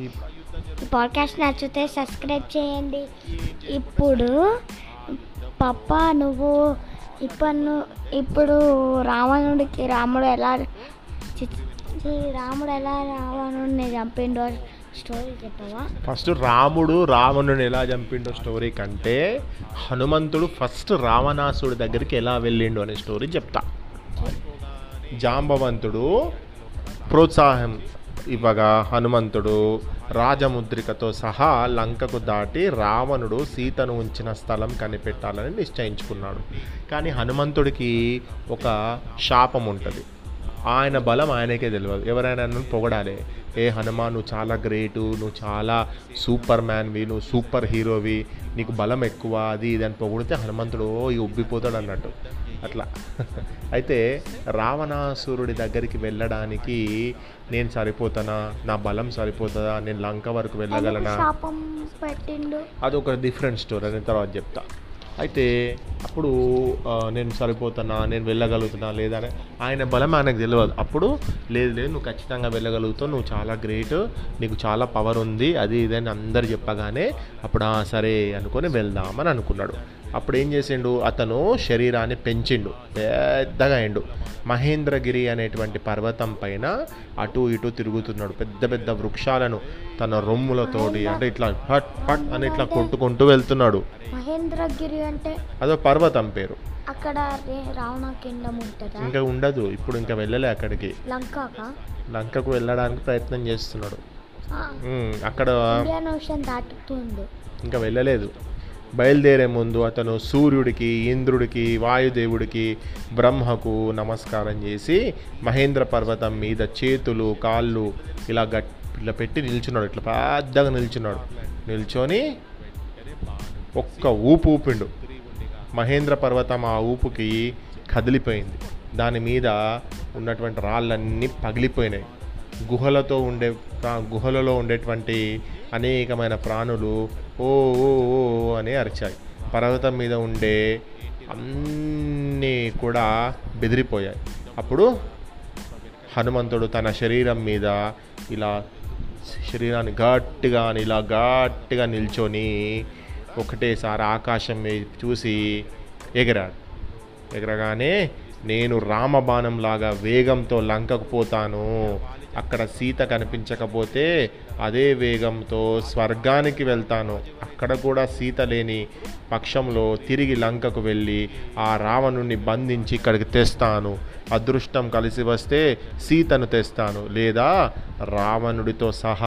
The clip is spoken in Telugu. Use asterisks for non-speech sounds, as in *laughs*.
ఈ పాడ్కాస్ట్ నచ్చితే సబ్స్క్రైబ్ చేయండి. ఇప్పుడు పప్ప నువ్వు ఇప్పుడు ఇప్పుడు రావణుడికి రాముడు ఎలా రాముడు ఎలా రావణుడిని చంపిండో స్టోరీ చెప్పవా? ఫస్ట్ రాముడు రావణుని ఎలా చంపిండో స్టోరీ కంటే హనుమంతుడు ఫస్ట్ రావణాసుడి దగ్గరికి ఎలా వెళ్ళిండు అనే స్టోరీ చెప్తా. జాంబవంతుడు ప్రోత్సాహం ఇవ్వగా హనుమంతుడు రాజముద్రికతో సహా లంకకు దాటి రావణుడు సీతను ఉంచిన స్థలం కనిపెట్టాలని నిశ్చయించుకున్నాడు. కానీ హనుమంతుడికి ఒక శాపం ఉంటుంది ఆయన బలం ఆయనకే తెలియదు ఎవరైనా పొగడాలి. ఏ హనుమాన్ నువ్వు చాలా గ్రేటు నువ్వు చాలా సూపర్ మ్యాన్వి నువ్వు సూపర్ హీరోవి నీకు బలం ఎక్కువ అది ఇది అని పొగిడితే హనుమంతుడు ఇక ఉబ్బిపోతాడు అన్నట్టు. అట్లా. *laughs* అయితే రావణాసురుడి దగ్గరికి వెళ్ళడానికి నేను సరిపోతానా? నా బలం సరిపోతుందా? నేను లంక వరకు వెళ్ళగలనా? పెట్టిండు. అదొక డిఫరెంట్ స్టోరీ అని తర్వాత చెప్తా. అయితే అప్పుడు నేను సరిపోతున్నా నేను వెళ్ళగలుగుతున్నా లేదా అని. ఆయన బలం ఆయనకు తెలియదు అప్పుడు లేదు లేదు నువ్వు ఖచ్చితంగా వెళ్ళగలుగుతావు నువ్వు చాలా గ్రేట్ నీకు చాలా పవర్ ఉంది అది ఇది అని అందరు చెప్పగానే అప్పుడు సరే అనుకొని వెళ్దామని అనుకున్నాడు. అప్పుడు ఏం చేసిండు? అతను శరీరాన్ని పెంచిండు. పెద్దగా అయిండు. మహేంద్రగిరి అనేటువంటి పర్వతం పైన అటు ఇటు తిరుగుతున్నాడు. పెద్ద పెద్ద వృక్షాలను తన రొమ్ములతోటి అంటే ఇట్లా హట్ హట్ అని ఇట్లా కొట్టుకుంటూ వెళ్తున్నాడు. మహేంద్రగిరి అంటే అదో పర్వతం పేరు. అక్కడ ఇంకా ఉండదు. ఇప్పుడు ఇంకా వెళ్ళలే అక్కడికి. లంకాక? లంకకు వెళ్ళడానికి ప్రయత్నం చేస్తున్నాడు. అక్కడ ఇంకా వెళ్ళలేదు. బయలుదేరే ముందు అతను సూర్యుడికి ఇంద్రుడికి వాయుదేవుడికి బ్రహ్మకు నమస్కారం చేసి మహేంద్ర పర్వతం మీద చేతులు కాళ్ళు ఇలా గట్ ఇలా పెట్టి నిల్చున్నాడు. ఇట్లా పెద్దగా నిల్చున్నాడు. నిల్చొని ఒక్క ఊపు ఊపిండు. మహేంద్ర పర్వతం ఆ ఊపుకి కదిలిపోయింది. దాని మీద ఉన్నటువంటి రాళ్ళన్నీ పగిలిపోయినాయి. గుహలతో ఉండే గుహలలో ఉండేటువంటి అనేకమైన ప్రాణులు ఓ ఓ ఓ అని అరిచాయి. పర్వతం మీద ఉండే అన్నీ కూడా బెదిరిపోయాయి. అప్పుడు హనుమంతుడు తన శరీరం మీద ఇలా శరీరాన్ని గట్టిగా అని ఇలా గట్టిగా నిల్చొని ఒకటేసారి ఆకాశం చూసి ఎగిరాడు. ఎగరగానే నేను రామబాణంలాగా వేగంతో లంకకు పోతాను అక్కడ సీత కనిపించకపోతే అదే వేగంతో స్వర్గానికి వెళ్తాను. అక్కడ కూడా సీత లేని పక్షంలో తిరిగి లంకకు వెళ్ళి ఆ రావణుణ్ణి బంధించి ఇక్కడికి తెస్తాను. అదృష్టం కలిసి వస్తే సీతను తెస్తాను. లేదా రావణుడితో సహా